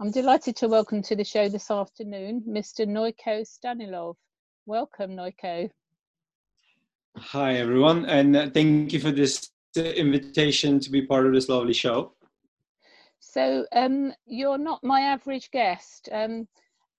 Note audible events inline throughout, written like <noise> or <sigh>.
I'm delighted to welcome to the show this afternoon Mr. Nokyo Stanilav. Welcome, Noiko. Hi, everyone, and uh, thank you for this uh, invitation to be part of this lovely show. So, um, you're not my average guest, um,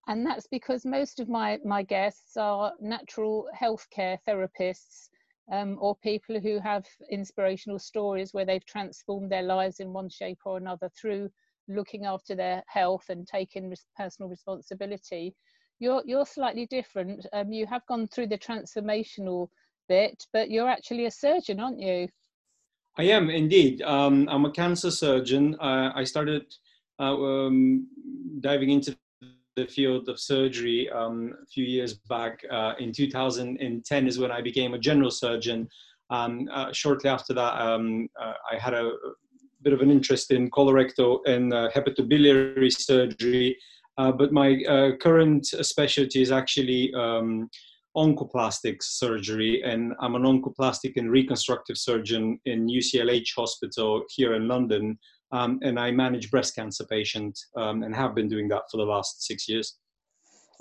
and that's because most of my, my guests are natural healthcare therapists um, or people who have inspirational stories where they've transformed their lives in one shape or another through looking after their health and taking personal responsibility. You're, you're slightly different. Um, you have gone through the transformational bit, but you're actually a surgeon, aren't you? I am indeed. Um, I'm a cancer surgeon. Uh, I started uh, um, diving into the field of surgery um, a few years back. Uh, in 2010 is when I became a general surgeon. Um, uh, shortly after that, um, uh, I had a bit of an interest in colorectal and uh, hepatobiliary surgery. but my current specialty is actually um, oncoplastic surgery, and I'm an oncoplastic and reconstructive surgeon in UCLH Hospital here in London. Um, and I manage breast cancer patients um, and have been doing that for the last six years.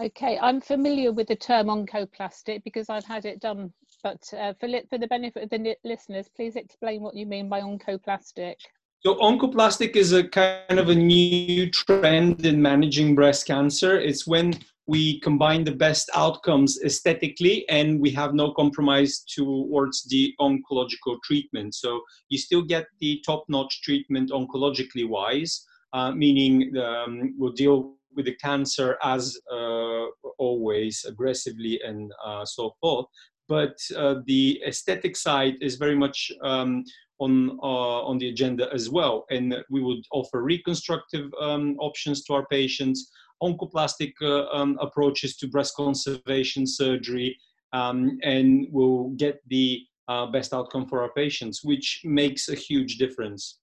Okay, I'm familiar with the term oncoplastic because I've had it done. But uh, for, li- for the benefit of the listeners, please explain what you mean by oncoplastic. So oncoplastic is a kind of a new trend in managing breast cancer. It's when we combine the best outcomes aesthetically and we have no compromise towards the oncological treatment. So you still get the top-notch treatment oncologically wise, uh, meaning um, we'll deal with the cancer as uh, always aggressively and uh, so forth. But uh, the aesthetic side is very much um, on uh, on the agenda as well, and we would offer reconstructive um, options to our patients oncoplastic uh, um, approaches to breast conservation surgery um, and will get the uh, best outcome for our patients, which makes a huge difference.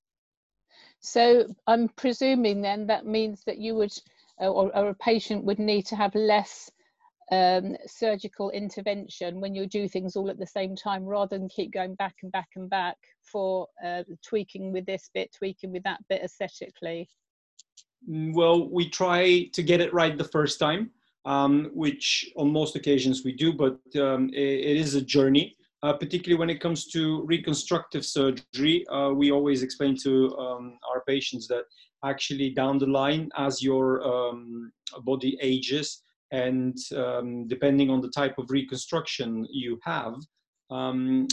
So I'm presuming then that means that you would, or, or, a patient would need to have less um, surgical intervention when you do things all at the same time rather than keep going back and back and back for uh, tweaking with this bit, tweaking with that bit aesthetically. Mm, well, we try to get it right the first time, um, which on most occasions we do, but um, it, it is a journey. Uh, particularly when it comes to reconstructive surgery, uh, we always explain to um, our patients that actually down the line, as your um, body ages, and um, depending on the type of reconstruction you have, um,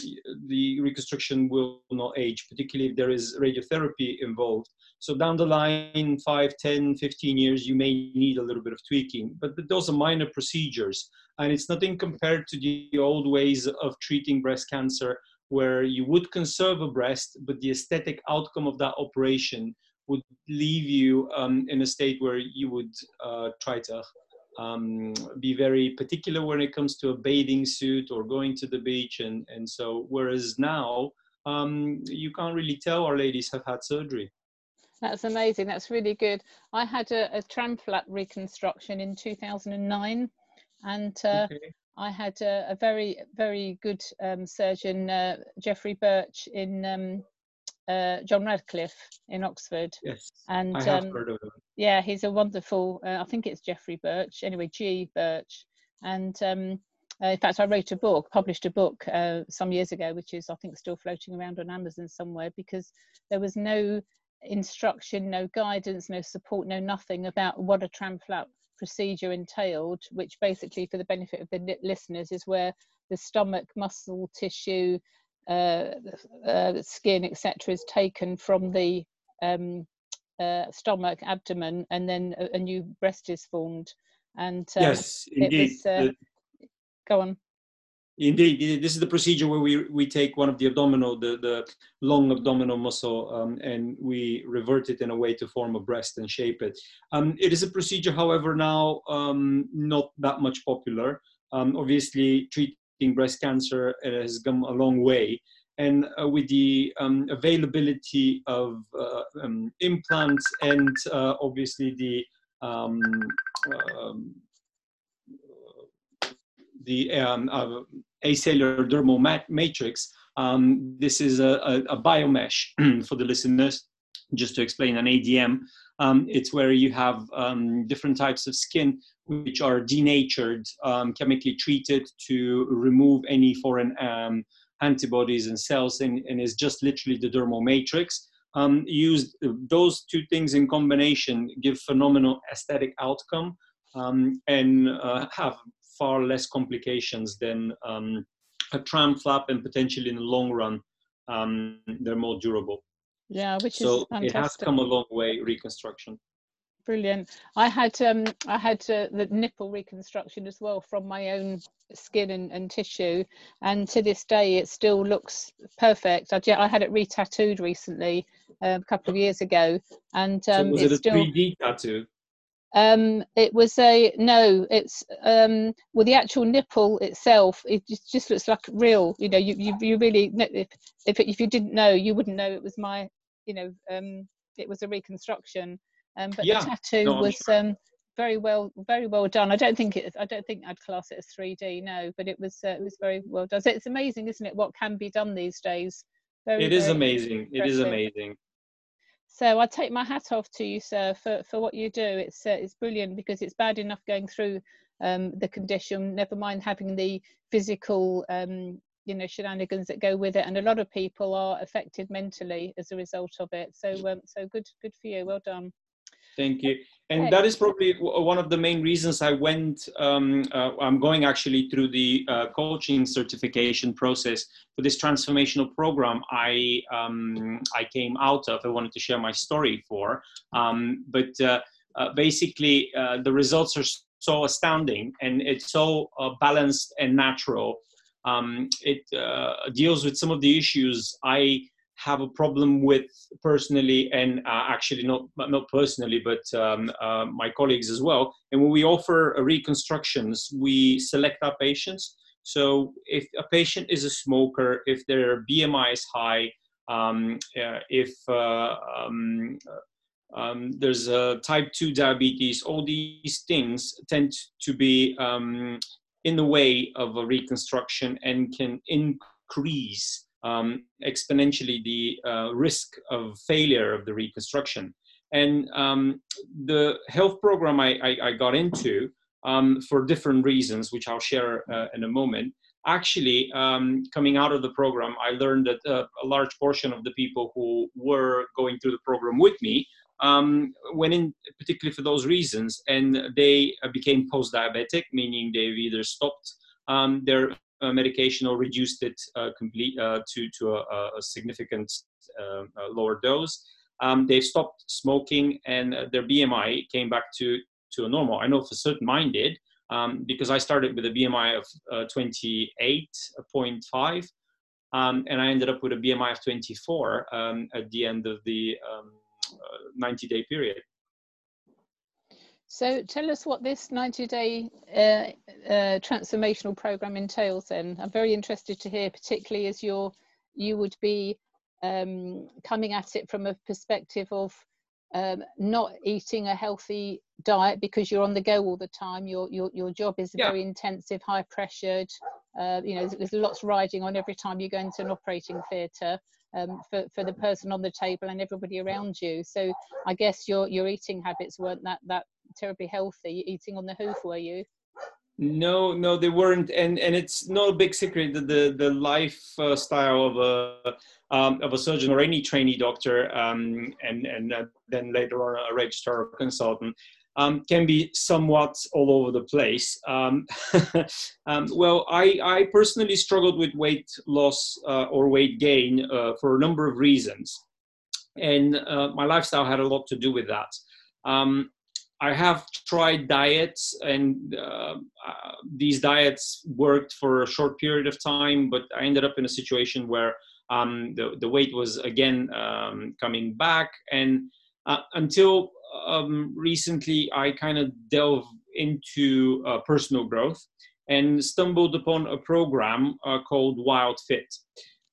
the reconstruction will not age, particularly if there is radiotherapy involved. So down the line, 5, 10, 15 years, you may need a little bit of tweaking, but those are minor procedures. And it's nothing compared to the old ways of treating breast cancer where you would conserve a breast, but the aesthetic outcome of that operation would leave you um, in a state where you would uh, try to um, be very particular when it comes to a bathing suit or going to the beach. And, and so, whereas now, um, you can't really tell our ladies have had surgery. That's amazing. That's really good. I had a, a tram flap reconstruction in 2009, and uh, okay. I had a, a, very, very good um, surgeon, uh, Jeffrey Birch, in um, uh, John Radcliffe in Oxford. Yes, and I have um, heard of him. Yeah, he's a wonderful. Uh, I think it's Jeffrey Birch. Anyway, G. Birch, and um, uh, in fact, I wrote a book, published a book uh, some years ago, which is I think still floating around on Amazon somewhere, because there was no instruction, no guidance, no support, no nothing about what a tram flap procedure entailed, which basically, for the benefit of the listeners, is where the stomach, muscle tissue, uh, uh, skin, etc., is taken from the um, uh, stomach, abdomen, and then a, a, new breast is formed. And um, yes, indeed. Was, uh, go on. Indeed, this is the procedure where we, we take one of the abdominal, the, the long abdominal muscle, um, and we revert it in a way to form a breast and shape it. Um, it is a procedure, however, now um, not that much popular. Um, obviously, treating breast cancer has come a long way. And uh, with the um, availability of uh, um, implants and uh, obviously the the um, uh, acellular dermal mat- matrix. Um, this is a, a, a biomesh <clears throat> for the listeners. just to explain an ADM, um, it's where you have um, different types of skin which are denatured, um, chemically treated to remove any foreign um, antibodies and cells, and, and is just literally the dermal matrix. Um, used those two things in combination give phenomenal aesthetic outcome um, and uh, have far less complications than um, a tram flap, and potentially in the long run, um, they're more durable. Yeah, which so is fantastic. it has come a long way reconstruction. Brilliant. I had um, I had uh, the nipple reconstruction as well from my own skin and, and tissue, and to this day it still looks perfect. I, I had it re-tattooed recently, uh, a couple of years ago, and um, so was it a still. 3D tattoo? Um, it was a no. It's um, well, the actual nipple itself. It just, just looks like real. You know, you you, you really if if if you didn't know, you wouldn't know it was my. You know, um, it was a reconstruction um, but Yeah. the tattoo No, was um, very well, very well done. I don't think it. I don't think I'd class it as 3D. No, but it was. Uh, it was very well done. So it's amazing, isn't it? What can be done these days. Very, It is amazing. It is amazing. So I take my hat off to you, sir, for, for what you do. It's uh, it's brilliant because it's bad enough going through um, the condition. Never mind having the physical, um, you know, shenanigans that go with it. And a lot of people are affected mentally as a result of it. So um, so good good for you. Well done. Thank you. And that is probably one of the main reasons I went. Um, uh, I'm going actually through the uh, coaching certification process for this transformational program. I um, I came out of. I wanted to share my story for. Um, but uh, uh, basically, uh, the results are so astounding, and it's so uh, balanced and natural. Um, it uh, deals with some of the issues I have a problem with personally and uh, actually not not personally but um, uh, my colleagues as well. And when we offer uh, reconstructions we select our patients. So if a patient is a smoker if their bmi is high um, uh, if uh, um, um, there's a type 2 diabetes all these things tend to be um, in the way of a reconstruction and can increase um, exponentially the uh, risk of failure of the reconstruction. And um, the health program I, I, I got into um, for different reasons, which I'll share uh, in a moment. Actually, um, coming out of the program, I learned that uh, a large portion of the people who were going through the program with me um, went in particularly for those reasons, and they uh, became post-diabetic, meaning they've either stopped um, their medication or reduced it uh, complete uh, to to a, a significant uh, uh, lower dose. Um, they've stopped smoking, and uh, their BMI came back to to a normal. I know for certain mine did um, because I started with a BMI of uh, 28.5, um, and I ended up with a BMI of 24 um, at the end of the um, 90 day period. So tell us what this 90 day uh, uh, transformational program entails then. I'm very interested to hear, particularly as you're, you would be um, coming at it from a perspective of um, not eating a healthy diet because you're on the go all the time. Your, your, your job is Yeah. very intensive, high pressured. Uh, you know, there's lots riding on every time you go into an operating theatre um, for, for the person on the table and everybody around you. So I guess your, your eating habits weren't that, that terribly healthy eating on the hoof were you No, no, they weren't, and and it's not a big secret that the the lifestyle of a um, of a surgeon or any trainee doctor, um, and and uh, then later on a registrar or consultant, um, can be somewhat all over the place. Um, <laughs> um, well, I I personally struggled with weight loss uh, or weight gain uh, for a number of reasons, and uh, my lifestyle had a lot to do with that. I have tried diets, and uh, uh, these diets worked for a short period of time, but I ended up in a situation where um, the, the weight was again um, coming back. And uh, until um, recently, I kind of delved into uh, personal growth and stumbled upon a program uh, called WildFit.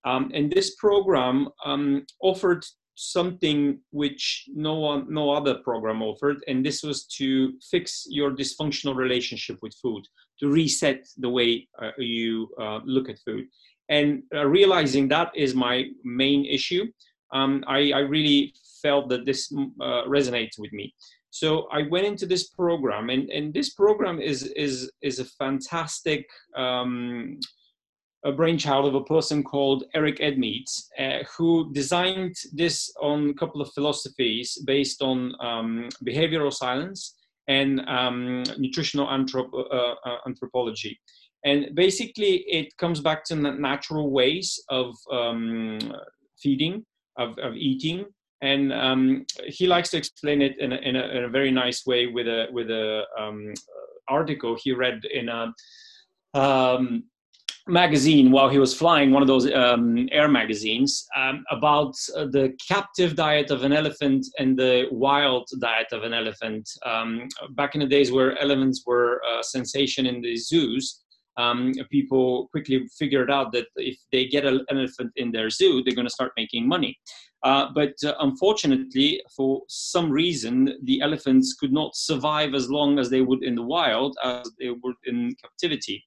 Um, and this program um, offered something which no one no other program offered and this was to fix your dysfunctional relationship with food to reset the way uh, you uh, look at food and uh, realizing that is my main issue um, I, I, really felt that this uh, resonates with me. So I went into this program, and, and this program is is is a fantastic um, a brainchild of a person called Eric Edmeades, uh, who designed this on a couple of philosophies based on um, behavioral science and um, nutritional anthrop- uh, uh, anthropology. And basically, it comes back to natural ways of um, feeding, of, of eating, and um, he likes to explain it in a, in a, in a, very nice way with a with a um, article he read in a um, magazine while he was flying one of those um, air magazines um, about uh, the captive diet of an elephant and the wild diet of an elephant um, back in the days where elephants were a sensation in the zoos um, people quickly figured out that if they get an elephant in their zoo, they're going to start making money. Uh, but uh, unfortunately, for some reason, the elephants could not survive as long as they would in the wild as they would in captivity.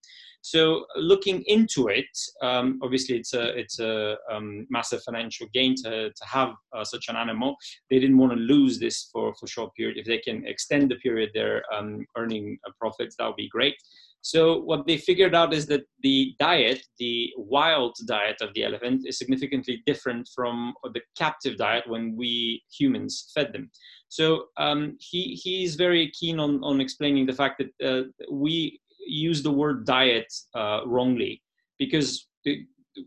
So, looking into it, um, obviously it's a it's a um, massive financial gain to to have uh, such an animal. They didn't want to lose this for for short period. If they can extend the period they're um, earning profits, that would be great. So what they figured out is that the diet, the wild diet of the elephant, is significantly different from the captive diet when we humans fed them. So um, he he's very keen on on explaining the fact that uh, we use the word diet uh, wrongly because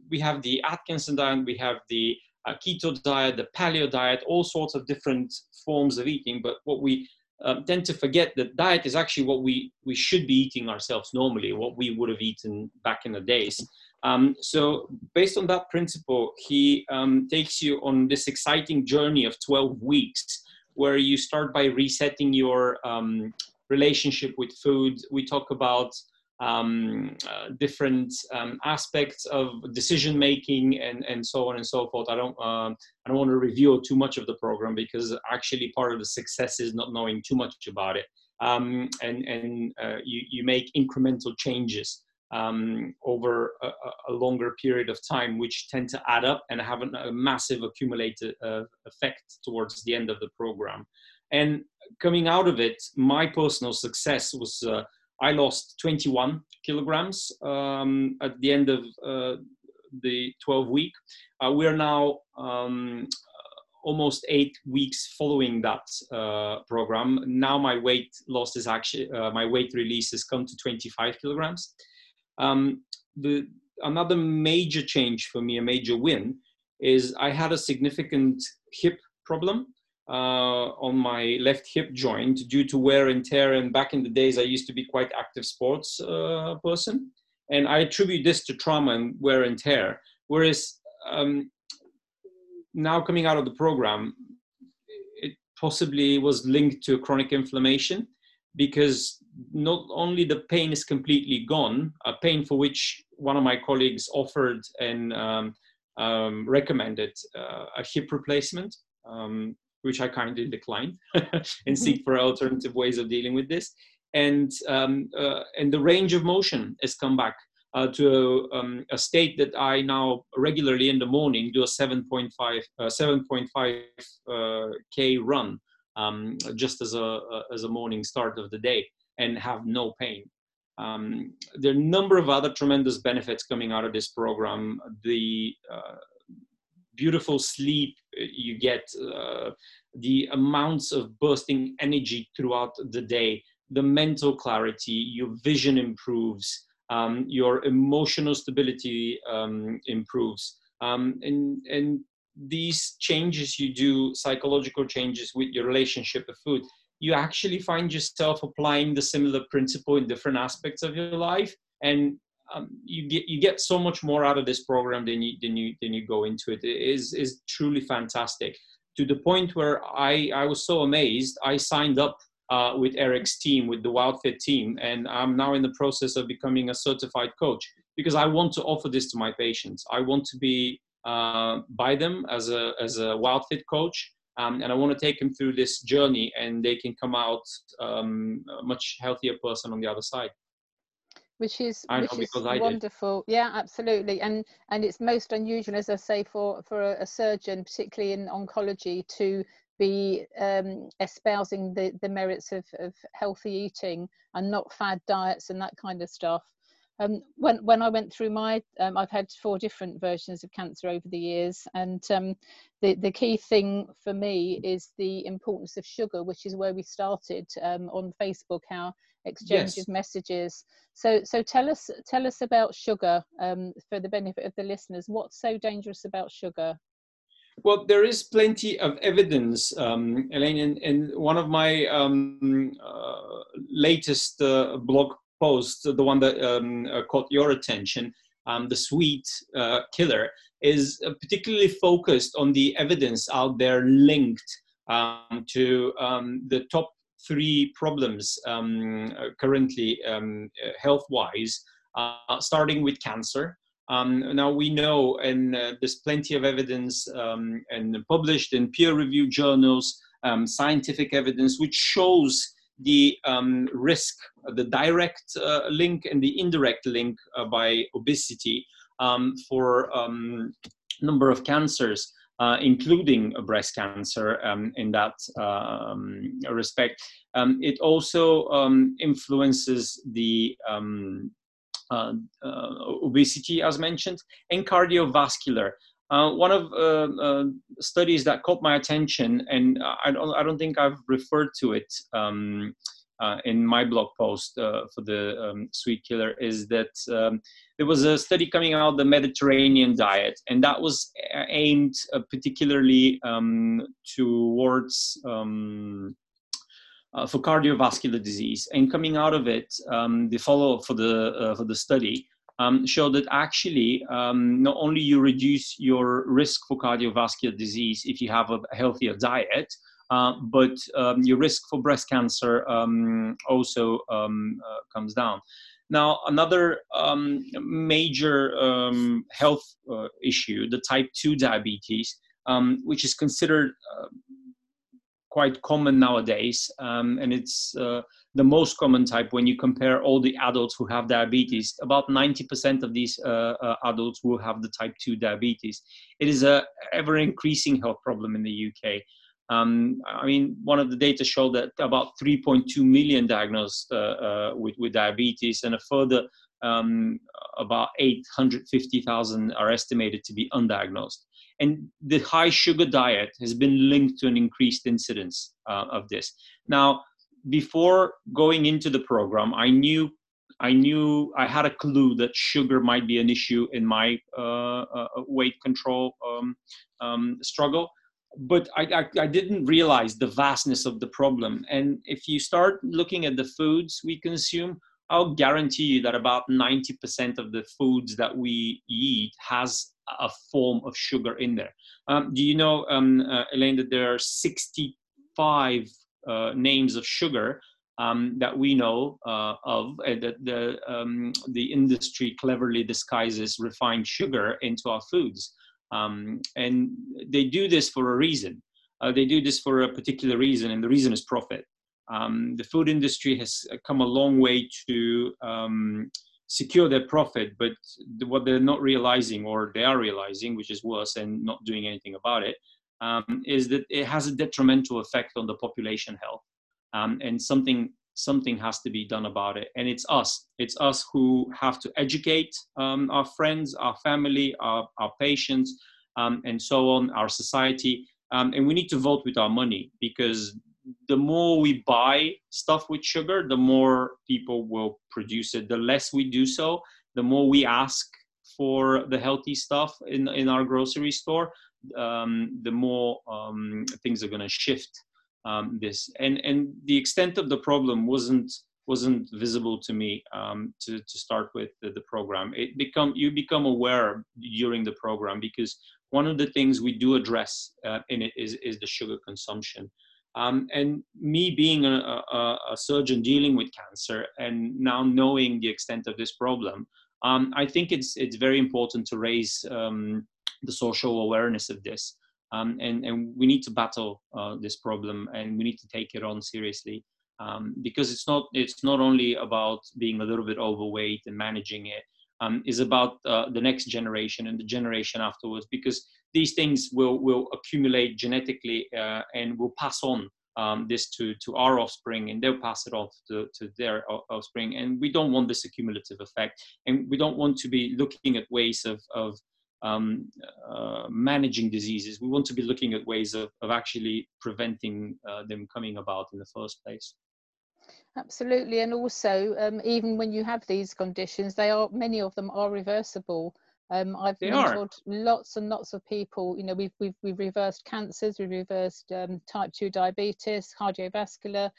we have the Atkinson diet, we have the uh, keto diet, the paleo diet, all sorts of different forms of eating. But what we um, tend to forget that diet is actually what we, we should be eating ourselves normally, what we would have eaten back in the days. Um, so, based on that principle, he um, takes you on this exciting journey of 12 weeks where you start by resetting your um, relationship with food. We talk about um, uh, different um, aspects of decision making and, and so on and so forth. I don't um, I don't want to reveal too much of the program because actually part of the success is not knowing too much about it. Um, and and uh, you you make incremental changes um, over a, a, longer period of time, which tend to add up and have a, a massive accumulated uh, effect towards the end of the program. And coming out of it, my personal success was uh, I lost 21 kilograms um, at the end of uh, the 12 week. Uh, we are now um, almost eight weeks following that uh, program. Now my weight loss is actually, uh, my weight release has come to 25 kilograms. Um, the, another major change for me, a major win, is I had a significant hip problem uh, on my left hip joint due to wear and tear. And back in the days, I used to be quite active sports uh, person, and I attribute this to trauma and wear and tear. Whereas um, now coming out of the program, it possibly was linked to chronic inflammation because not only the pain is completely gone, a pain for which one of my colleagues offered and um, um, recommended uh, a hip replacement. Um, which I kindly declined, <laughs> and seek for alternative ways of dealing with this. And um, uh, and the range of motion has come back uh, to um, a state that I now regularly in the morning do a 7.5 uh, 7.5 uh, k run um, just as a as a morning start of the day and have no pain. Um, there are a number of other tremendous benefits coming out of this program. The uh, beautiful sleep you get, uh, the amounts of bursting energy throughout the day, the mental clarity, your vision improves, um, your emotional stability um, improves. Um, and, and these changes you do, psychological changes with your relationship with food, you actually find yourself applying the similar principle in different aspects of your life. And um, you get you get so much more out of this program than you than you than you go into it. It is is truly fantastic to the point where I I was so amazed. I signed up uh, with Eric's team, with the WildFit team, and I'm now in the process of becoming a certified coach because I want to offer this to my patients. I want to be uh, by them as a as a WildFit coach. Um, and I want to take them through this journey, and they can come out um, a much healthier person on the other side. Which is which is wonderful. Yeah absolutely and and it's most unusual as i say for for a, surgeon particularly in oncology to be um, espousing the the merits of, of healthy eating and not fad diets and that kind of stuff. Um, when when I went through my, um, I've had four different versions of cancer over the years, and um, the the key thing for me is the importance of sugar, which is where we started um, on Facebook, our exchange yes. of messages. So so tell us tell us about sugar um, for the benefit of the listeners. What's so dangerous about sugar? Well, there is plenty of evidence, um, Elaine. In, in one of my um, uh, latest uh, blog post, the one that um, uh, caught your attention, um, the sweet uh, killer, is uh, particularly focused on the evidence out there linked um, to um, the top three problems um, uh, currently um, uh, health-wise, uh, starting with cancer. Um, now we know, and uh, there's plenty of evidence and published in peer-reviewed journals, scientific evidence, which shows the um, risk, the direct uh, link and the indirect link uh, by obesity um, for um, number of cancers, uh, including breast cancer um, in that um, respect. Um, it also influences the uh, uh, obesity, as mentioned, and cardiovascular. Uh, one of uh, uh, studies that caught my attention, and I don't, I don't think I've referred to it um, uh, in my blog post uh, for the um, sweet killer, is that um, there was a study coming out the Mediterranean diet, and that was aimed uh, particularly um, towards um, for cardiovascular disease. And coming out of it, um, the follow for the for the study um, show that actually not only you reduce your risk for cardiovascular disease if you have a healthier diet, uh, but um, your risk for breast cancer um, also um, uh, comes down. Now, another um, major um, health uh, issue, the type 2 diabetes, um, which is considered quite common nowadays, and it's uh, the most common type when you compare all the adults who have diabetes. About 90% of these uh, adults will have the type 2 diabetes. It is a ever increasing health problem in the UK. Um, I mean, one of the data showed that about 3.2 million diagnosed uh, uh, with, with diabetes, and a further um, about 850,000 are estimated to be undiagnosed. And the high sugar diet has been linked to an increased incidence uh, of this. Now, before going into the program, I knew I knew I had a clue that sugar might be an issue in my uh, uh, weight control um, um, struggle, but I, I, I, didn't realize the vastness of the problem. And if you start looking at the foods we consume, I'll guarantee you that about 90% of the foods that we eat has a form of sugar in there. Um, do you know, um, uh, Elaine, that there are 65 uh, names of sugar um, that we know uh, of uh, that the um, the industry cleverly disguises refined sugar into our foods, um, and they do this for a reason. Uh, they do this for a particular reason, and the reason is profit. Um, the food industry has come a long way to um, secure their profit, but what they're not realizing, or they are realizing, which is worse, and not doing anything about it, um, is that it has a detrimental effect on the population health, um, and something something has to be done about it. And it's us. It's us who have to educate um, our friends, our family, our, our patients, um, and so on, our society. Um, and we need to vote with our money because the more we buy stuff with sugar, the more people will produce it. The less we do so, the more we ask for the healthy stuff in, in our grocery store, um, the more um, things are going to shift um, this. And and the extent of the problem wasn't wasn't visible to me um, to, to start with the, the, program. It become you become aware during the program because one of the things we do address uh, in it is is the sugar consumption. Um, and me being a, a, a, surgeon dealing with cancer and now knowing the extent of this problem, um, I think it's it's very important to raise um, the social awareness of this. Um, and, and we need to battle uh, this problem and we need to take it on seriously. um, because it's not it's not only about being a little bit overweight and managing it um, is about uh, the next generation and the generation afterwards because these things will will accumulate genetically uh, and will pass on um, this to to our offspring and they'll pass it off to, to their offspring and we don't want this accumulative effect and we don't want to be looking at ways of of um, uh, managing diseases we want to be looking at ways of, of actually preventing uh, them coming about in the first place Absolutely, and also um, even when you have these conditions, they are many of them are reversible. Um, I've they mentored are. lots and lots of people. You know, we've we've, we've reversed cancers, we've reversed um, type two diabetes, cardiovascular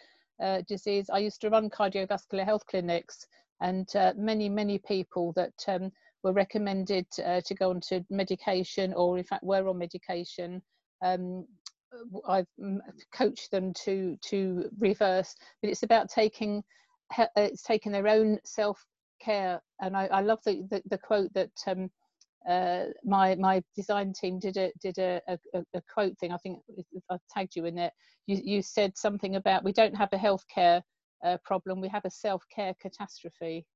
uh, disease. I used to run cardiovascular health clinics, and uh, many many people that um, were recommended uh, to go onto medication, or in fact were on medication, um, I've coached them to to reverse, but it's about taking it's taking their own self care. And I, I love the, the, the quote that um, uh, my my design team did a did a, a, a quote thing. I think I tagged you in it. You you said something about we don't have a healthcare uh, problem, we have a self care catastrophe.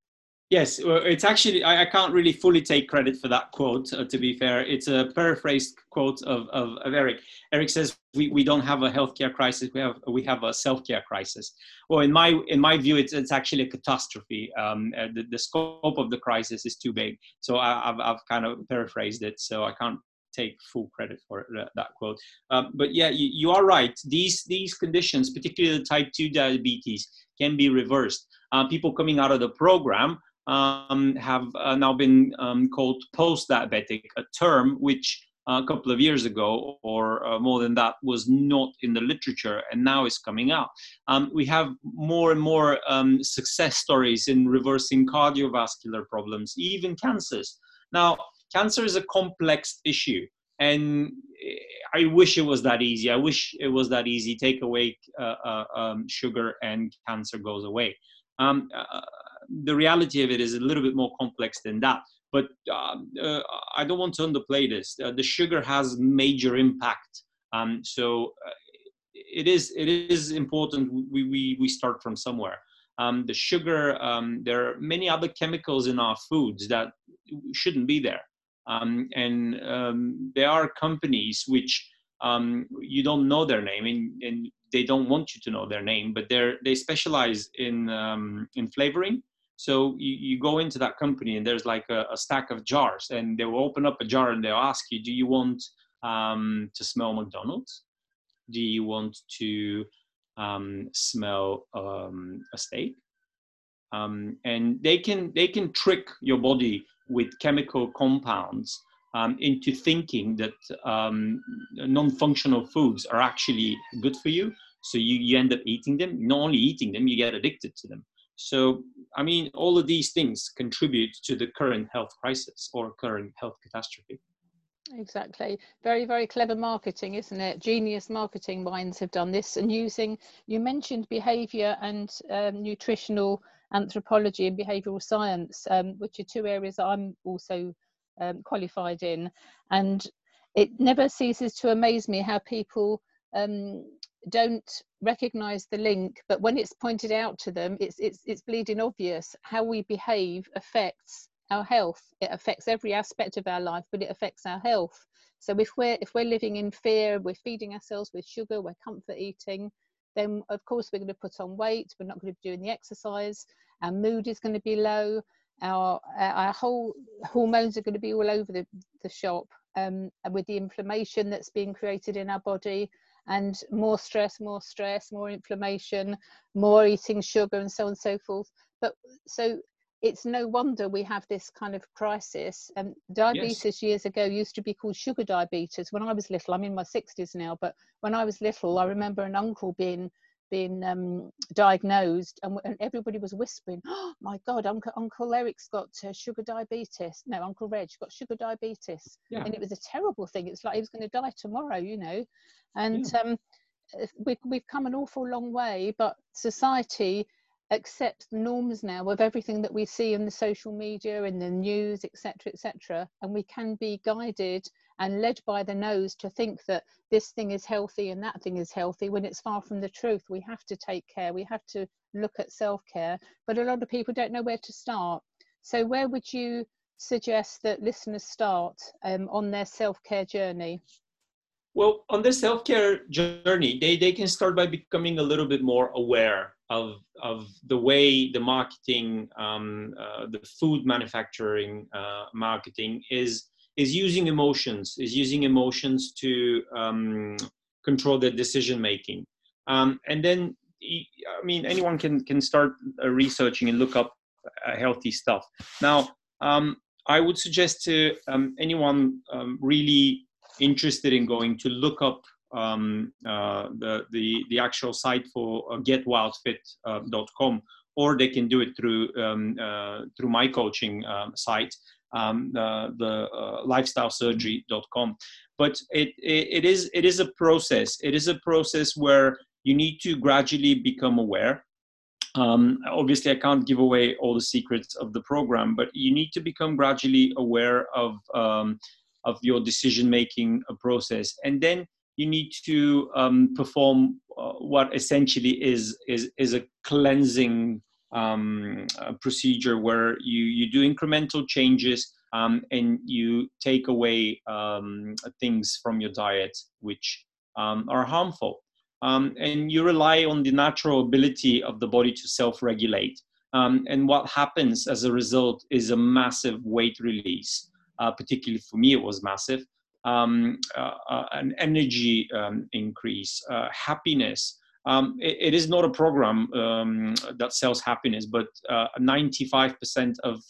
Yes, it's actually, I, can't really fully take credit for that quote, uh, to be fair. It's a paraphrased quote of, of, of, Eric. Eric says, we, we don't have a healthcare crisis, we have, we have a self-care crisis. Well, in my, in my view, it's, it's actually a catastrophe. Um, uh, the, the scope of the crisis is too big. So I, have I've kind of paraphrased it, so I can't take full credit for it, that quote. Um, but yeah, you, you are right. These, these conditions, particularly the type 2 diabetes, can be reversed. Uh, people coming out of the program um, have uh, now been um, called post-diabetic, a term which uh, a couple of years ago or uh, more than that was not in the literature and now is coming out. Um, we have more and more um, success stories in reversing cardiovascular problems, even cancers. Now, cancer is a complex issue and I wish it was that easy. I wish it was that easy. Take away uh, uh, um, sugar and cancer goes away. Um, uh, the reality of it is a little bit more complex than that. But um, uh, I don't want to underplay this. Uh, the sugar has major impact. Um, so uh, it is it is important we, we, we start from somewhere. Um, the sugar, um, there are many other chemicals in our foods that shouldn't be there. Um, and um, there are companies which um, you don't know their name and, and, they don't want you to know their name, but they're they specialize in um, in flavoring. So you, you go into that company and there's like a, a, stack of jars, and they will open up a jar and they'll ask you, "Do you want um, to smell McDonald's? Do you want to um, smell um, a steak?" Um, and they can they can trick your body with chemical compounds um, into thinking that um, non-functional foods are actually good for you. So you, you end up eating them. Not only eating them, you get addicted to them. So, I mean, all of these things contribute to the current health crisis or current health catastrophe. Exactly. Very, very clever marketing, isn't it? Genius marketing minds have done this and using, you mentioned behavior and um, nutritional anthropology and behavioral science, um, which are two areas I'm also um, qualified in. And it never ceases to amaze me how people um, don't recognize the link, but when it's pointed out to them, it's, it's, it's bleeding obvious. How we behave affects our health. It affects every aspect of our life, but it affects our health. So if we're if we're living in fear, we're feeding ourselves with sugar, we're comfort eating, then of course we're going to put on weight. We're not going to be doing the exercise. Our mood is going to be low our our whole hormones are going to be all over the, the shop um, with the inflammation that's being created in our body and more stress more stress more inflammation more eating sugar and so on and so forth. But so it's no wonder we have this kind of crisis. And diabetes yes. years ago used to be called sugar diabetes. When i was little i'm in my 60s now but when i was little i mm-hmm. remember an uncle being been um, diagnosed and, and, everybody was whispering oh my god uncle uncle eric's got uh, sugar diabetes no uncle reg's got sugar diabetes yeah. and it was a terrible thing it's like he was going to die tomorrow you know and yeah. um, we've, we've come an awful long way but society accept the norms now of everything that we see in the social media in the news etc etc and we can be guided and led by the nose to think that this thing is healthy and that thing is healthy when it's far from the truth. We have to take care. We have to look at self-care. But a lot of people don't know where to start. So where would you suggest that listeners start um, on their self-care journey well, on the self-care journey, they, they can start by becoming a little bit more aware of, of the way the marketing, um, uh, the food manufacturing uh, marketing is, is using emotions, is using emotions to um, control their decision making. Um, and then, I mean, anyone can, can start uh, researching and look up uh, healthy stuff. Now, um, I would suggest to um, anyone um, really interested in going to look up um, uh, the, the, the actual site for uh, getwildfit.com, uh, or they can do it through, um, uh, through my coaching um, site, um, the uh, lifestylesurgery.com. But it, it, it, is, it is a process. It is a process where you need to gradually become aware. Um, obviously, I can't give away all the secrets of the program, but you need to become gradually aware of um, of your decision making process. And then you need to um, perform uh, what essentially is is is a cleansing um, a procedure where you you do incremental changes um, and you take away um, things from your diet which um, are harmful. Um, and you rely on the natural ability of the body to self-regulate. And what happens as a result is a massive weight release. uh, particularly for me, it was massive. Um, uh, uh, an energy um, increase, happiness. Um, it, it is not a program um, that sells happiness, but 95% of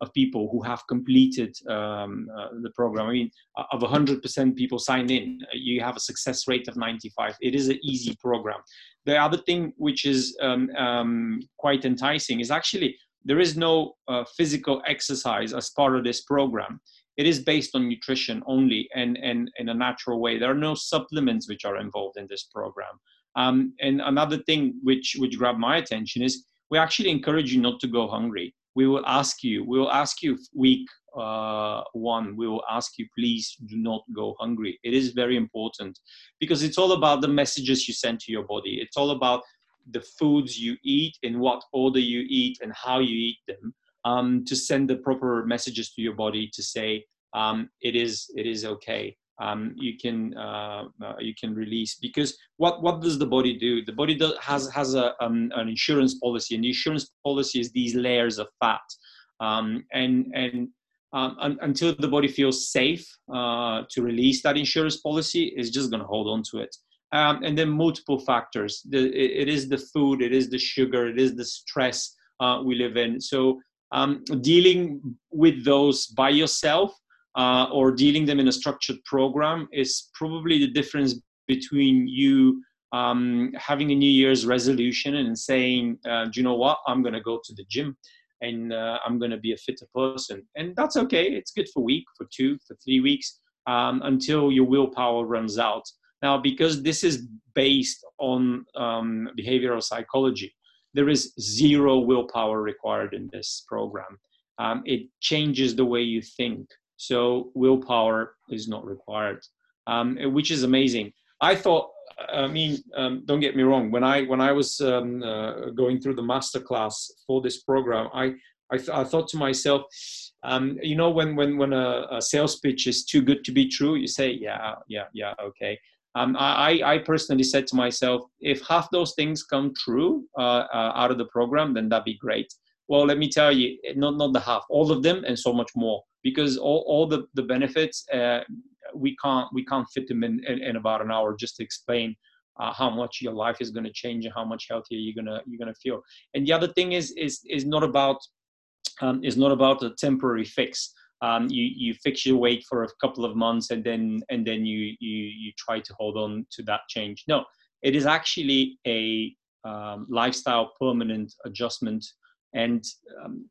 of people who have completed um, uh, the program. I mean, of 100% people sign in, you have a success rate of 95. It is an easy program. The other thing which is um, um, quite enticing is actually there is no uh, physical exercise as part of this program. It is based on nutrition only and, and in a natural way. There are no supplements which are involved in this program. Um, and another thing which, which grabbed my attention is we actually encourage you not to go hungry. We will ask you, we will ask you week uh, one, we will ask you, please do not go hungry. It is very important because it's all about the messages you send to your body. It's all about the foods you eat, in what order you eat, and how you eat them, um, to send the proper messages to your body to say um, it is it is okay. Um, you can uh, uh, you can release because what what does the body do? The body does, has has a, um, an insurance policy, and the insurance policy is these layers of fat, um, and and um, un, until the body feels safe uh, to release that insurance policy, is just going to hold on to it um, and then multiple factors. The, it, is the food, it is the sugar, it is the stress uh, we live in. So um, dealing with those by yourself uh, or dealing them in a structured program is probably the difference between you um, having a New Year's resolution and saying, uh, "Do you know what? I'm going to go to the gym." and uh, I'm going to be a fitter person. And that's okay. It's good for a week, for two, for three weeks, um, until your willpower runs out. Now, because this is based on um, behavioral psychology, there is zero willpower required in this program. Um, it changes the way you think. So willpower is not required, um, which is amazing. I thought, I mean, um, don't get me wrong. When I when I was um, uh, going through the master class for this program, I I, th- I thought to myself, um, you know, when when when a, a, sales pitch is too good to be true, you say, yeah, yeah, yeah, okay. Um, I, I personally said to myself, if half those things come true uh, uh, out of the program, then that'd be great. Well, let me tell you, not not the half, all of them, and so much more, because all, all the the benefits uh, we can't we can't fit them in, in, in about an hour just to explain uh, how much your life is going to change and how much healthier you're gonna you're gonna feel. And the other thing is is is not about um, is not about a temporary fix um, you you fix your weight for a couple of months and then and then you you you try to hold on to that change. No, it is actually a um, lifestyle permanent adjustment, and um,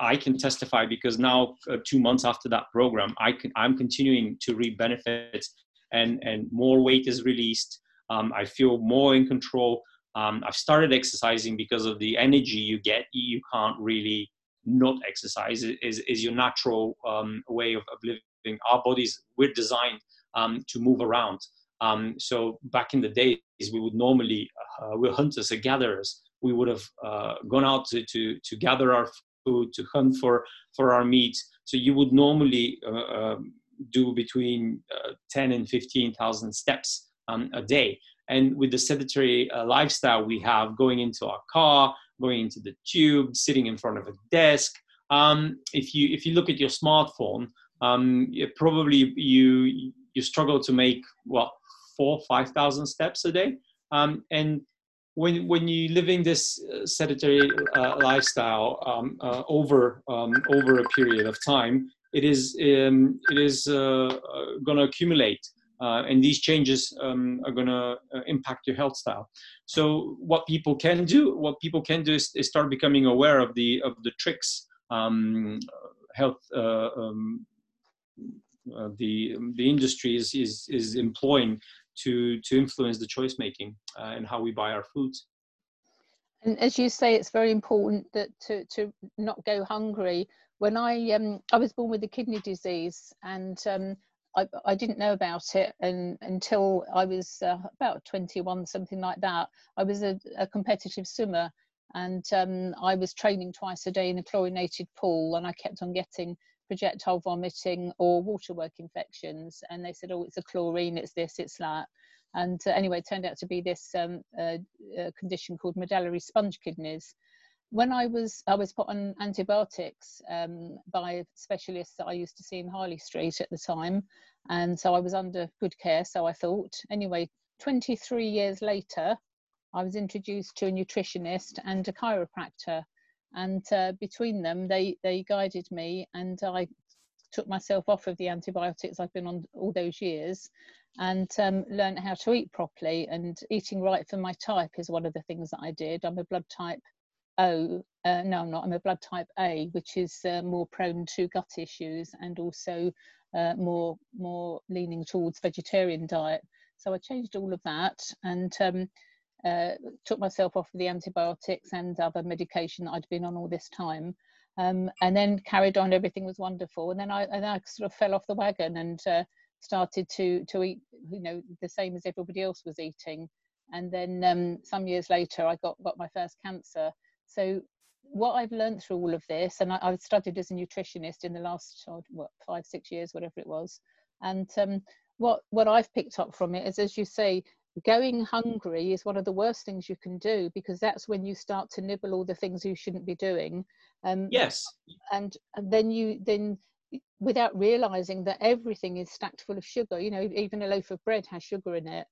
I can testify because now uh, two months after that program, I can I'm continuing to reap benefits, and and more weight is released. Um, I feel more in control. Um, I've started exercising because of the energy you get. You can't really not exercise. Is, is your natural um, way of, of, living. Our bodies, we're designed um, to move around. Um, so back in the days, we would normally, uh, we're hunters and gatherers. We would have uh, gone out to, to, to gather our food, to hunt for, for our meat. So you would normally uh, um, do between uh, 10 and 15,000 steps um, a day. And with the sedentary uh, lifestyle we have, going into our car, going into the tube, sitting in front of a desk, um, if you if you look at your smartphone, um, probably you you struggle to make what four five thousand steps a day. Um, and when when you living this uh, sedentary uh, lifestyle um, uh, over um, over a period of time, it is um, it is uh, uh going to accumulate uh, and these changes um, are going to uh, impact your health style. So what people can do what people can do is, is start becoming aware of the of the tricks um, health uh, um, uh, the the industry is, is is employing to to influence the choice making uh, and how we buy our foods. And as you say it's very important that to to not go hungry. When i um i was born with a kidney disease and um I, I didn't know about it and until I was uh, about 21, something like that. I was a, a competitive swimmer and um, I was training twice a day in a chlorinated pool and I kept on getting projectile vomiting or waterwork infections. And they said, oh, it's a chlorine, it's this, it's that. And uh, anyway, it turned out to be this um, uh, condition called medullary sponge kidneys when I was I was put on antibiotics um, by specialists that I used to see in Harley Street at the time, and so I was under good care. So I thought. Anyway, 23 years later, I was introduced to a nutritionist and a chiropractor, and uh, between them, they they guided me, and I took myself off of the antibiotics I've been on all those years, and um, learned how to eat properly. And eating right for my type is one of the things that I did. I'm a blood type O, uh, no, I'm not. I'm a blood type A, which is uh, more prone to gut issues and also uh, more more leaning towards vegetarian diet. So I changed all of that and um, uh, took myself off of the antibiotics and other medication that I'd been on all this time. Um, and then carried on. Everything was wonderful. And then I, and I sort of fell off the wagon and uh, started to to eat, you know, the same as everybody else was eating. And then um, some years later, I got got my first cancer so what I've learned through all of this, and I, have studied as a nutritionist in the last oh, what five six years, whatever it was, and um, what what I've picked up from it is, as you say, going hungry is one of the worst things you can do because that's when you start to nibble all the things you shouldn't be doing. Um, yes, and, and then you then without realizing that everything is stacked full of sugar. You know, even a loaf of bread has sugar in it.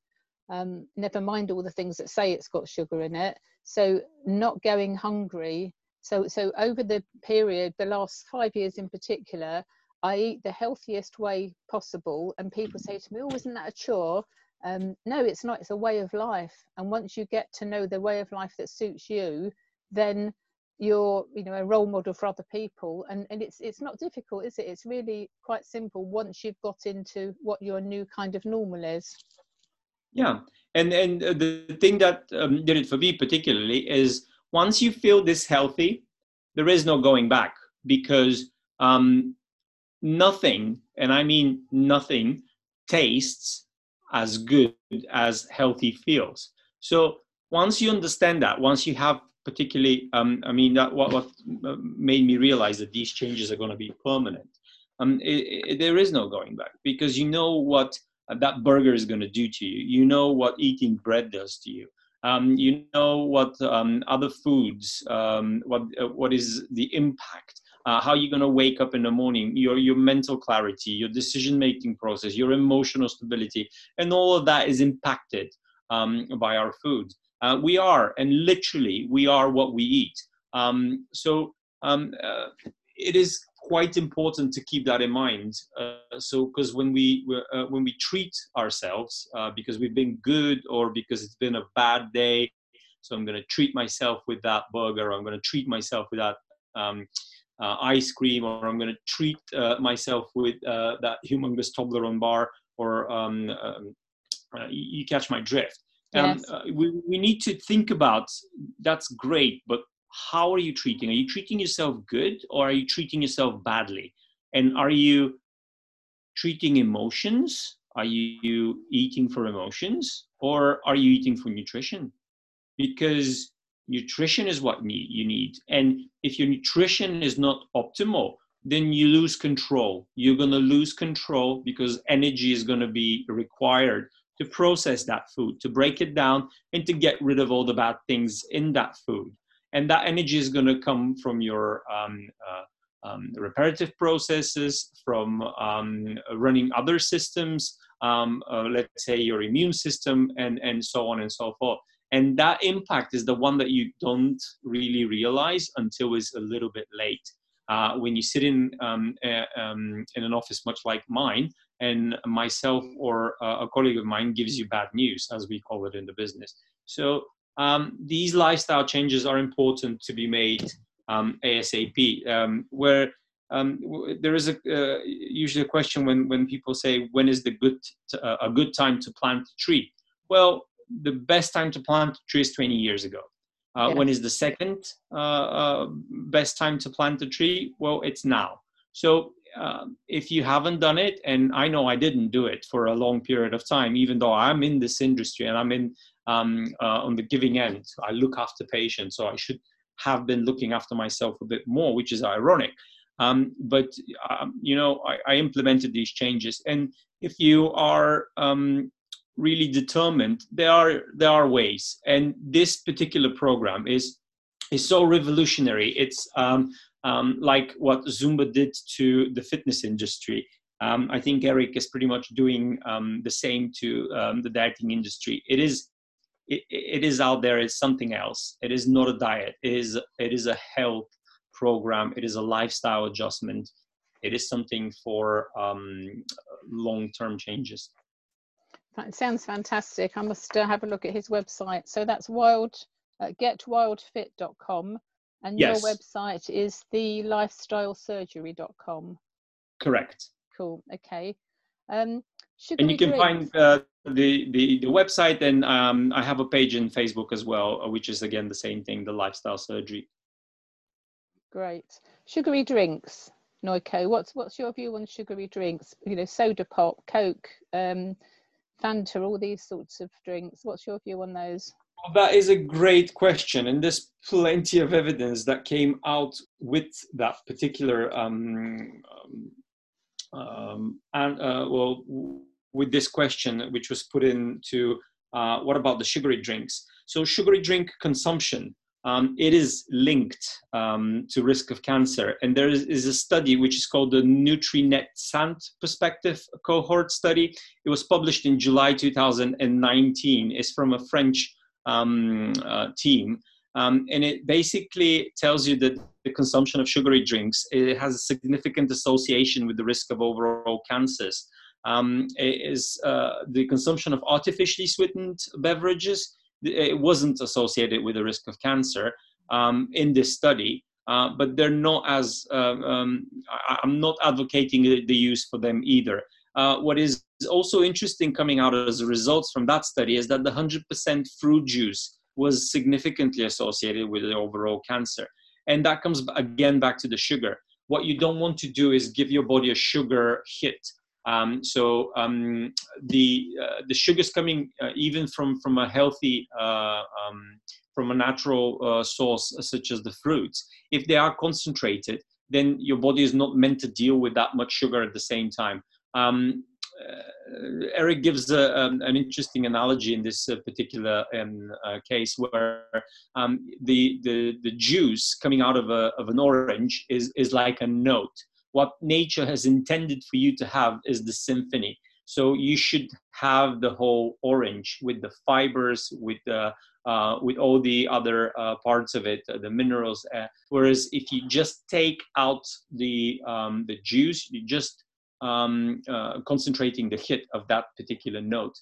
Um, never mind all the things that say it's got sugar in it. So not going hungry. So so over the period the last five years in particular i eat the healthiest way possible. And people say to me oh isn't that a chore? Um, no it's not. It's a way of life. And once you get to know the way of life that suits you then you're you know a role model for other people. And and it's it's not difficult is it? It's really quite simple once you've got into what your new kind of normal is yeah. And and the thing that um, did it for me particularly is once you feel this healthy there is no going back because um, nothing and i mean nothing tastes as good as healthy feels. So once you understand that once you have particularly um, i mean that what, what uh, made me realize that these changes are going to be permanent um, it, it, there is no going back because you know what that burger is going to do to you. You know what eating bread does to you. Um, you know what um, other foods, um, what uh, what is the impact, uh, how you're going to wake up in the morning, your your mental clarity, your decision making process, your emotional stability, and all of that is impacted um, by our food. Uh, we are, and literally, we are what we eat. Um, so um, uh, it is quite important to keep that in mind. Uh, so, because when we uh, when we treat ourselves uh, because we've been good or because it's been a bad day, so I'm going to treat myself with that burger, I'm going to treat myself with that um, uh, ice cream, or I'm going to treat uh, myself with uh, that humongous Toblerone bar, or um, um, you catch my drift. Um, Yes. we, we need to think about that's great, but how are you treating? Are you treating yourself good or are you treating yourself badly? And are you treating emotions? Are you eating for emotions or are you eating for nutrition? Because nutrition is what you need. And if your nutrition is not optimal, then you lose control. You're going to lose control because energy is going to be required to process that food, to break it down, and to get rid of all the bad things in that food. And that energy is going to come from your um, uh, um, reparative processes, from um, running other systems, um, uh, let's say your immune system, and, and so on and so forth. And that impact is the one that you don't really realize until it's a little bit late. Uh, when you sit in um, um, in an office much like mine, and myself or uh, a colleague of mine gives you bad news, as we call it in the business. So um, these lifestyle changes are important to be made um, ASAP. Um, where um, w- there is a uh, usually a question when when people say when is the good t- uh, a good time to plant a tree? Well, the best time to plant a tree is 20 years ago. Uh, Yes. When is the second uh, uh, best time to plant a tree? Well, it's now. So um, if you haven't done it, and I know I didn't do it for a long period of time, even though I'm in this industry and I'm in um, uh, on the giving end, I look after patients, so I should have been looking after myself a bit more, which is ironic. Um, but um, you know, I, I implemented these changes, and if you are um, really determined, there are there are ways, and this particular program is is so revolutionary. It's um, um, like what Zumba did to the fitness industry. Um, I think Eric is pretty much doing um, the same to um, the dieting industry. It is it, it is out there. It's something else. It is not a diet. It is it is a health program. It is a lifestyle adjustment. It is something for um, long-term changes. That sounds fantastic. I must uh, have a look at his website. So that's wild, uh, getwildfit.com. And Yes. your website is thelifestylesurgery.com. Correct. Cool. Okay. Um, and you can drinks. find uh, the, the the website and um, i have a page in facebook as well uh, which is again the same thing the lifestyle surgery Great. Sugary drinks. Nokyo, what's what's your view on sugary drinks? You know, soda pop, Coke, um, Fanta, all these sorts of drinks. What's your view on those? That is a great question and there's plenty of evidence that came out with that particular um, um, um, and uh, well with this question which was put into uh, what about the sugary drinks? So sugary drink consumption um, it is linked um, to risk of cancer and there is, is a study which is called the NutriNet-Santé perspective cohort study. It was published in july 2019 it's from a french um, uh, team um, and it basically tells you that the consumption of sugary drinks it has a significant association with the risk of overall cancers. Um, is uh, the consumption of artificially sweetened beverages. It wasn't associated with the risk of cancer um, in this study, uh, but they're not as. Uh, um, I, I'm not advocating the use for them either. Uh, what is also interesting coming out as results from that study is that the 100% fruit juice was significantly associated with the overall cancer. And that comes again back to the sugar. What you don't want to do is give your body a sugar hit. Um, so um, the uh, the sugars coming uh, even from from a healthy uh, um, from a natural uh, source such as the fruits, if they are concentrated, then your body is not meant to deal with that much sugar at the same time. Um, uh, Eric gives a, um, an interesting analogy in this uh, particular um, uh, case where um, the, the, the juice coming out of, a, of an orange is, is like a note. What nature has intended for you to have is the symphony. So you should have the whole orange with the fibers, with the uh, with all the other uh, parts of it, the minerals. Uh, whereas if you just take out the um, the juice, you just um, uh, concentrating the hit of that particular note.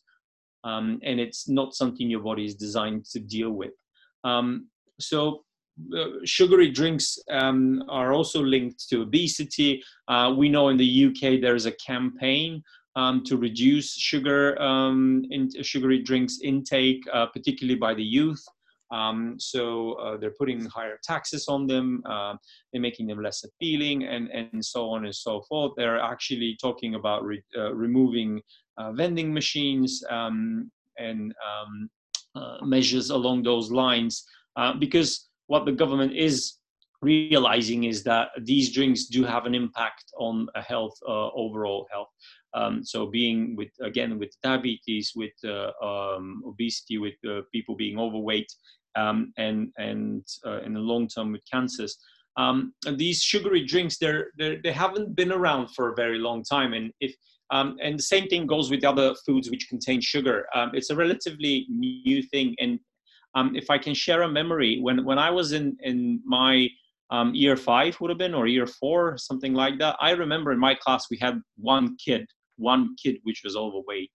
Um, and it's not something your body is designed to deal with. Um, so, uh, sugary drinks um, are also linked to obesity. Uh, we know in the UK there is a campaign um, to reduce sugar um, in, sugary drinks intake, uh, particularly by the youth. Um, so uh, they're putting higher taxes on them, uh, they're making them less appealing, and, and so on and so forth. They're actually talking about re, uh, removing uh, vending machines um, and um, uh, measures along those lines, uh, because what the government is realizing is that these drinks do have an impact on health, overall health. Um, so being with again with diabetes, with uh, um, obesity, with uh, people being overweight, um, and and uh, in the long term with cancers. Um, these sugary drinks, they're, they're, they haven't been around for a very long time, and if um, and the same thing goes with the other foods which contain sugar. Um, it's a relatively new thing, and um, if I can share a memory, when when I was in in my um, year five would have been or year four, something like that. I remember in my class we had one kid, one kid which was overweight,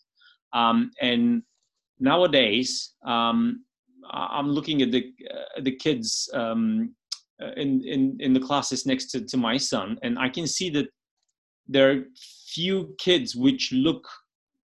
and nowadays um, I'm looking at the uh, the kids um, uh, in in in the classes next to, to my son, and I can see that there are few kids which look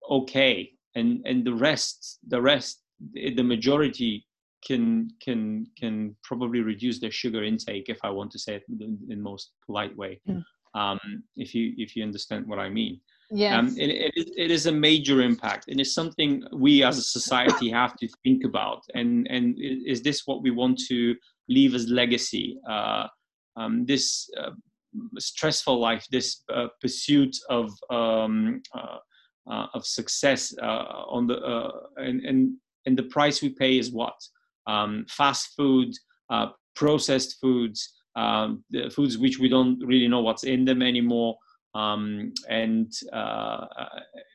okay, and and the rest the rest the majority can can can probably reduce their sugar intake if I want to say it in, in most polite way. Mm. Um, if you if you understand what I mean. Yes. Um, it, it, is, it is a major impact, and it's something we as a society <coughs> have to think about. And and is this what we want to leave as legacy? Uh, um, this uh, stressful life, this uh, pursuit of um, uh, uh, of success uh, on the and and and the price we pay is what um, fast food, processed foods, um, the foods which we don't really know what's in them anymore um, and uh,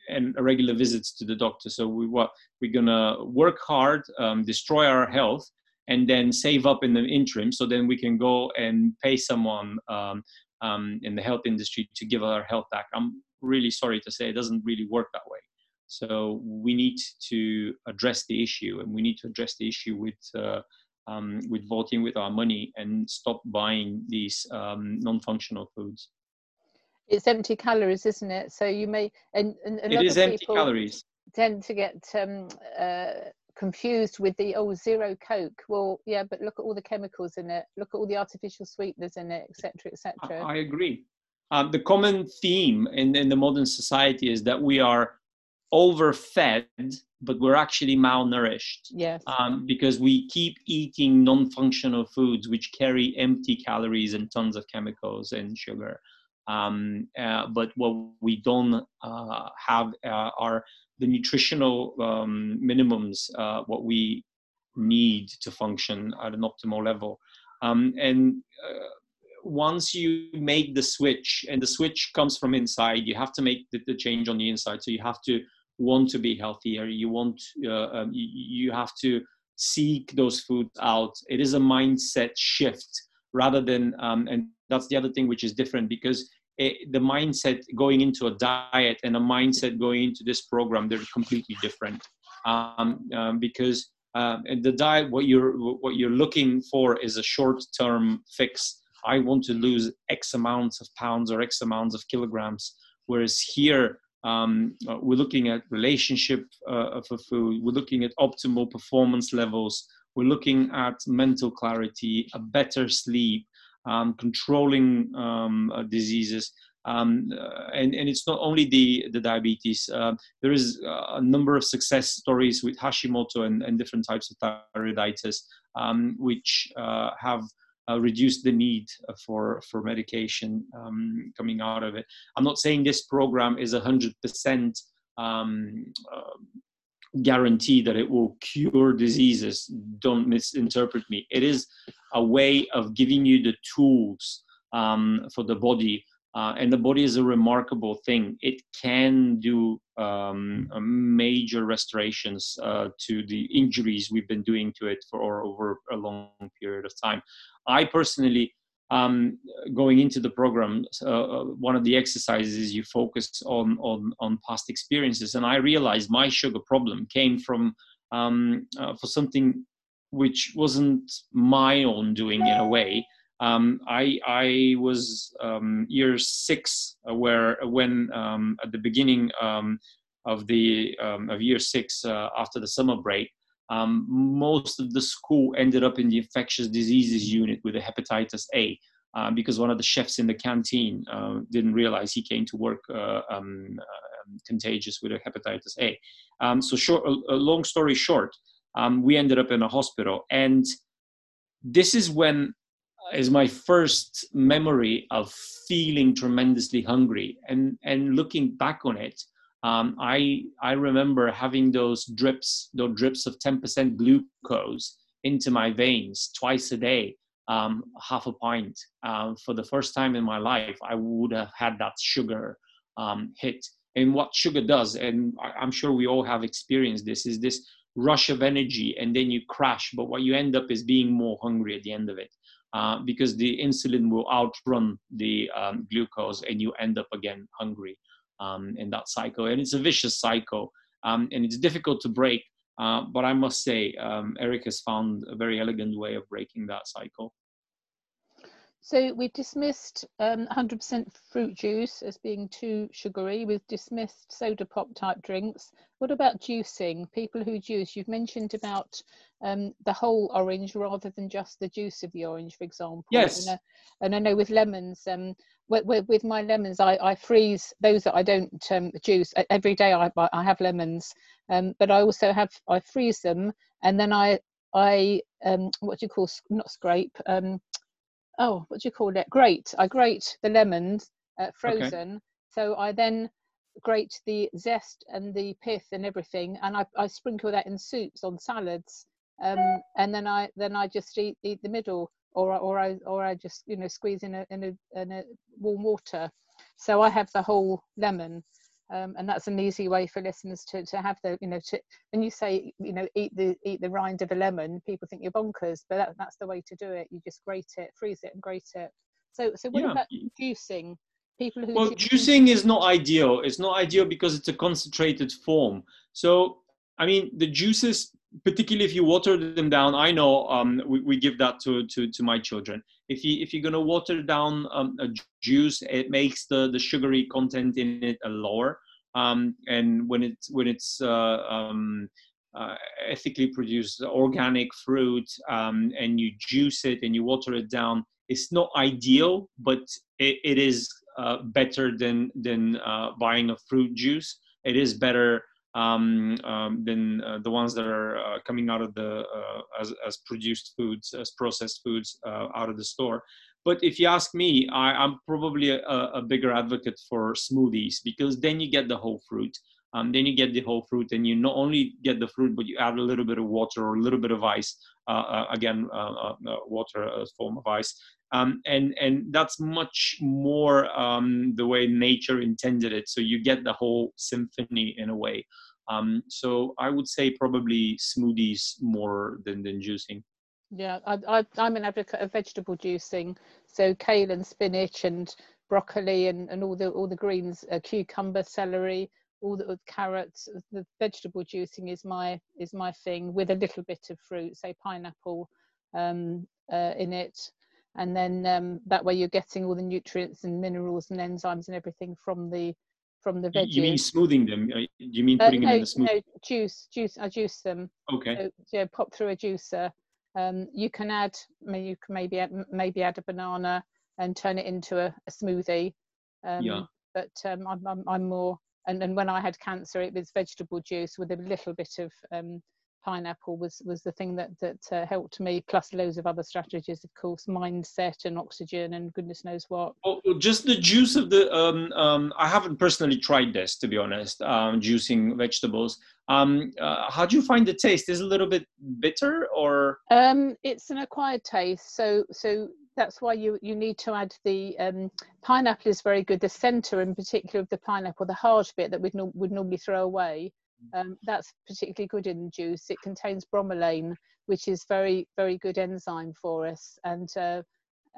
and regular visits to the doctor. So we what we're gonna work hard, um, destroy our health, and then save up in the interim. So then we can go and pay someone um, um, in the health industry to give our health back. I'm really sorry to say it doesn't really work that way. So we need to address the issue, and we need to address the issue with. Uh, um, with voting with our money and stop buying these um, non-functional foods it's empty calories, isn't it? So you may and, and a it is empty calories. Tend to get um, uh, confused with the oh zero Coke. Well, yeah, but look at all the chemicals in it. Look at all the artificial sweeteners in it, etc., etc. I agree. Um, the common theme in, in the modern society is that we are overfed, but we're actually malnourished. Yes. Um, because we keep eating non-functional foods which carry empty calories and tons of chemicals and sugar. Um, uh, but what we don't uh, have uh, are the nutritional um, minimums, uh, what we need to function at an optimal level. Um, and uh, once you make the switch, and the switch comes from inside, you have to make the, the change on the inside. So you have to want to be healthier. You want, uh, um, you, you have to seek those foods out. It is a mindset shift rather than um, and that's the other thing which is different because it, the mindset going into a diet and a mindset going into this program they're completely different. Um, um, because uh, the diet what you're what you're looking for is a short term fix. I want to lose x amounts of pounds or x amounts of kilograms. Whereas here um, we're looking at relationship uh, for food. We're looking at optimal performance levels. We're looking at mental clarity a better sleep um, controlling um, uh, diseases. Um, uh, and, and it's not only the, the diabetes. Uh, there is a number of success stories with Hashimoto and, and different types of thyroiditis, um, which uh, have uh, reduced the need for, for medication um, coming out of it. I'm not saying this program is 100% um, uh, guarantee that it will cure diseases. Don't misinterpret me. It is a way of giving you the tools um, for the body. Uh, and the body is a remarkable thing. It can do um, major restorations uh, to the injuries we've been doing to it for over a long period of time. I personally um, going into the program, uh, uh, one of the exercises you focus on, on, on past experiences. And I realized my sugar problem came from um, uh, for something which wasn't my own doing in a way. Um, I I was um, year six, uh, where when um, at the beginning um, of the of year six uh, after the summer break, um, most of the school ended up in the infectious diseases unit with a hepatitis A. Uh, because one of the chefs in the canteen uh, didn't realize he came to work uh, um, uh, contagious with a hepatitis A. Um, so, short, long story short, um, we ended up in a hospital, and this is when is my first memory of feeling tremendously hungry and and looking back on it um, I I remember having those drips, those drips of 10% glucose into my veins twice a day, um, half a pint. Um, for the first time in my life, I would have had that sugar um, hit. And what sugar does, and I'm sure we all have experienced this, is this rush of energy, and then you crash. But what you end up is being more hungry at the end of it. Uh, because the insulin will outrun the um, glucose and you end up again hungry um, in that cycle. And it's a vicious cycle um, and it's difficult to break. Uh, but I must say, um, Eric has found a very elegant way of breaking that cycle. So we've dismissed 100% um, fruit juice as being too sugary. We've dismissed soda pop type drinks. What about juicing? People who juice, you've mentioned about um, the whole orange rather than just the juice of the orange, for example. Yes. And, uh, and I know with lemons, um, with, with, with, my lemons, I, I freeze those that I don't um, juice. Every day I, I have lemons, um, but I also have, I freeze them and then I, I um, what do you call, not scrape, um, oh, what do you call it? Grate. I grate the lemons uh, frozen. Okay. So I then grate the zest and the pith and everything, and I, I sprinkle that in soups on salads. Um, and then I then I just eat, eat the middle, or or I or I just you know squeeze in a in a, in a warm water. So I have the whole lemon um, and that's an easy way for listeners to, to have the you know to, when you say you know eat the eat the rind of a lemon people think you're bonkers but that, that's the way to do it. You just grate it freeze it and grate it. So so what yeah. about juicing? People who well juicing is not ideal. It's not ideal because it's a concentrated form. So i mean the juices particularly if you water them down i know um, we, we give that to, to, to my children. If you if you're going to water down um, a juice it makes the the sugary content in it lower um, and when it's when it's uh, um, uh, ethically produced organic fruit um, and you juice it and you water it down it's not ideal but it, it is uh, better than than uh, buying a fruit juice. It is better um, um, than uh, the ones that are uh, coming out of the uh, as, as produced foods, as processed foods uh, out of the store. But if you ask me, I, am probably a, a, bigger advocate for smoothies because then you get the whole fruit. Um, then you get the whole fruit, and you not only get the fruit, but you add a little bit of water or a little bit of ice. Uh, uh, again, water as form of ice, um, and and that's much more um, the way nature intended it. So you get the whole symphony in a way. Um, so I would say probably smoothies more than than juicing. Yeah, I, am an advocate of vegetable juicing. So kale and spinach and broccoli and, and all the all the greens, uh, cucumber, celery, all the carrots. The vegetable juicing is my is my thing with a little bit of fruit, say pineapple um, uh, in it and then um, that way you're getting all the nutrients and minerals and enzymes and everything from the from the veggies. You mean smoothing them? Uh, you mean uh, putting uh, no, them in the smooth? No, juice, juice. I juice them. Okay. So, yeah, pop through a juicer. Um, you can add, maybe you can maybe add, maybe add a banana and turn it into a, a smoothie. Um, yeah. But um, I'm, I'm, I'm more, and, and when I had cancer, it was vegetable juice with a little bit of um, pineapple was was the thing that that uh, helped me plus loads of other strategies of course mindset and oxygen and goodness knows what. Well, just the juice of the um, um, i haven't personally tried this to be honest um, juicing vegetables. Um, uh, how do you find the taste? Is a little bit bitter or? Um, it's an acquired taste so so that's why you you need to add the um, pineapple is very good. The center in particular of the pineapple the hard bit that we'd, no, would normally throw away um, that's particularly good in juice. It contains bromelain, which is very, very good enzyme for us and uh,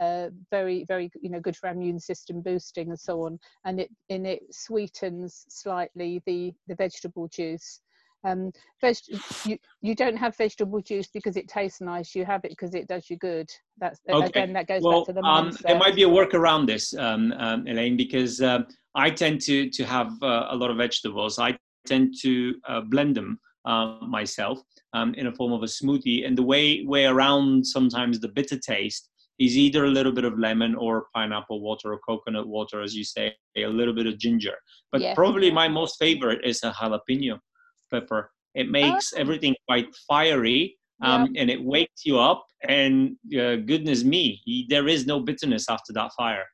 uh, very, very, you know, good for immune system boosting and so on. And it, and it sweetens slightly the, the vegetable juice. Um, veg- you, you don't have vegetable juice because it tastes nice. You have it because it does you good. That's okay. again that goes well, back to the um, mindset. there might be a work around this, um, um, Elaine, because uh, I tend to to have uh, a lot of vegetables. I tend to uh, blend them uh, myself um, in a form of a smoothie, and the way way around sometimes the bitter taste is either a little bit of lemon or pineapple water or coconut water, as you say, a little bit of ginger. But Yes. probably my most favorite is a jalapeno pepper. It makes Oh. everything quite fiery um, and it wakes you up. And uh, goodness me, there is no bitterness after that fire.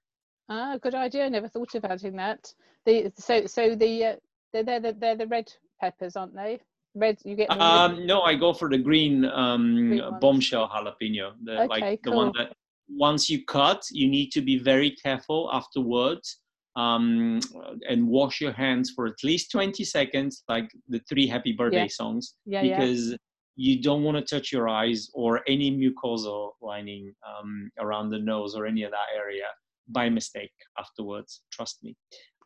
Ah, good idea. Never thought of adding that. The so so the uh, they're they're the, they're the red peppers, aren't they? Red. You get Um, no, I go for the green, um, Green bombshell jalapeno. The, Okay, like the one cool. that once you cut, you need to be very careful afterwards um, and wash your hands for at least 20 seconds, like the three happy birthday Yeah. songs, yeah, yeah. because you don't want to touch your eyes or any mucosal lining um, around the nose or any of that area by mistake afterwards. Trust me.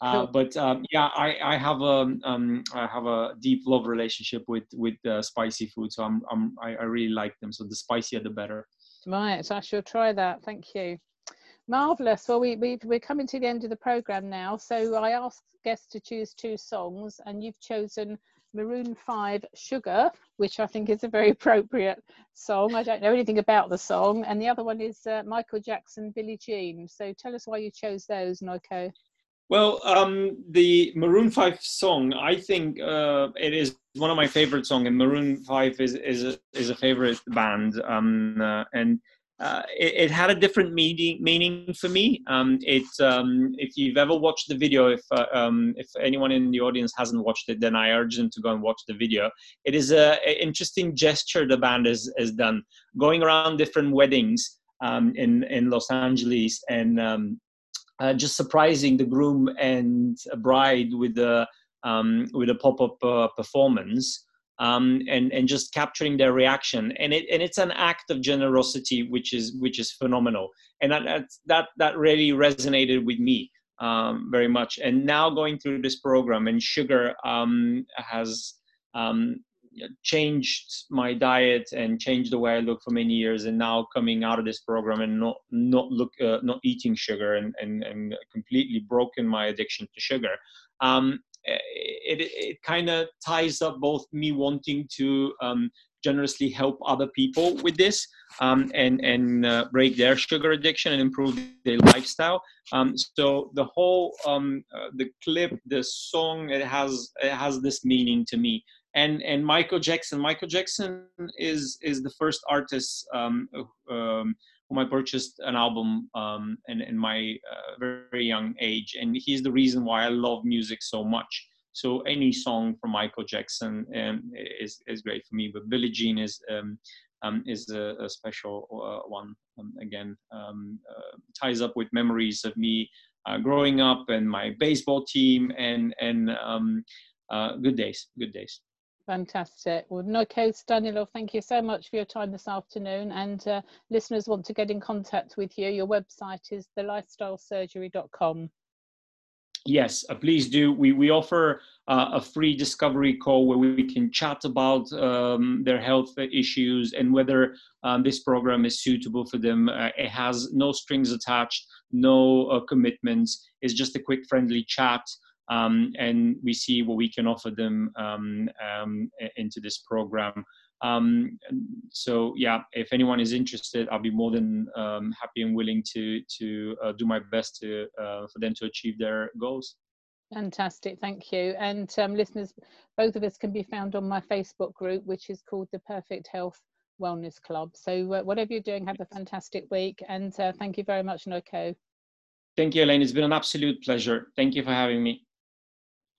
Uh, but um, yeah, I, I have a um, I have a deep love relationship with with uh, spicy food, so I'm, I'm I, I really like them. So the spicier the better. Right, I shall try that. Thank you. Marvelous. Well, we, we we're coming to the end of the program now. So I asked guests to choose two songs, and you've chosen Maroon Five "Sugar," which I think is a very <laughs> appropriate song. I don't know anything about the song, and the other one is uh, Michael Jackson, "Billie Jean." So tell us why you chose those, Nokyo. Well, um, the Maroon Five song, I think uh, it is one of my favorite songs, and Maroon Five is is a, is a favorite band, um, uh, and uh, it, it had a different meaning meaning for me. Um, it um, if you've ever watched the video, if uh, um, if anyone in the audience hasn't watched it, then I urge them to go and watch the video. It is a, a interesting gesture the band has has done, going around different weddings um, in in Los Angeles and. Uh, just surprising the groom and bride with the um, with a pop-up uh, performance um, and and just capturing their reaction. And it and it's an act of generosity which is which is phenomenal. And that that that really resonated with me um, very much. And now going through this program and sugar um, has um, changed my diet and changed the way I look for many years. And now coming out of this program and not not look uh, not eating sugar and, and and completely broken my addiction to sugar. Um, it it kind of ties up both me wanting to um, generously help other people with this um, and and uh, break their sugar addiction and improve their lifestyle. Um, so the whole um, uh, the clip, the song, it has it has this meaning to me and and Michael Jackson. Michael Jackson is is the first artist um, um, whom I purchased an album um, in in my uh, very, young age, and he's the reason why I love music so much. So any song from Michael Jackson um, is is great for me. But Billie Jean is um, um, is a, a special uh, one. Um, again, um, uh, ties up with memories of me uh, growing up and my baseball team and and um, uh, good days, good days. Fantastic. Well, Nokyo Stanilav, thank you so much for your time this afternoon. And uh, listeners want to get in contact with you. Your website is thelifestylesurgery.com. Yes, uh, please do. We we offer uh, a free discovery call where we can chat about um, their health issues and whether um, this program is suitable for them. Uh, it has no strings attached, no uh, commitments. It's just a quick, friendly chat, um, and we see what we can offer them um, um, into this program. Um, so yeah, if anyone is interested, I'll be more than um, happy and willing to to uh, do my best to uh, for them to achieve their goals. Fantastic, thank you. And um, listeners, both of us can be found on my Facebook group, which is called the Perfect Health Wellness Club. So, uh, whatever you're doing, have a fantastic week. And uh, thank you very much, Nokyo. Thank you, Elaine. It's been an absolute pleasure. Thank you for having me.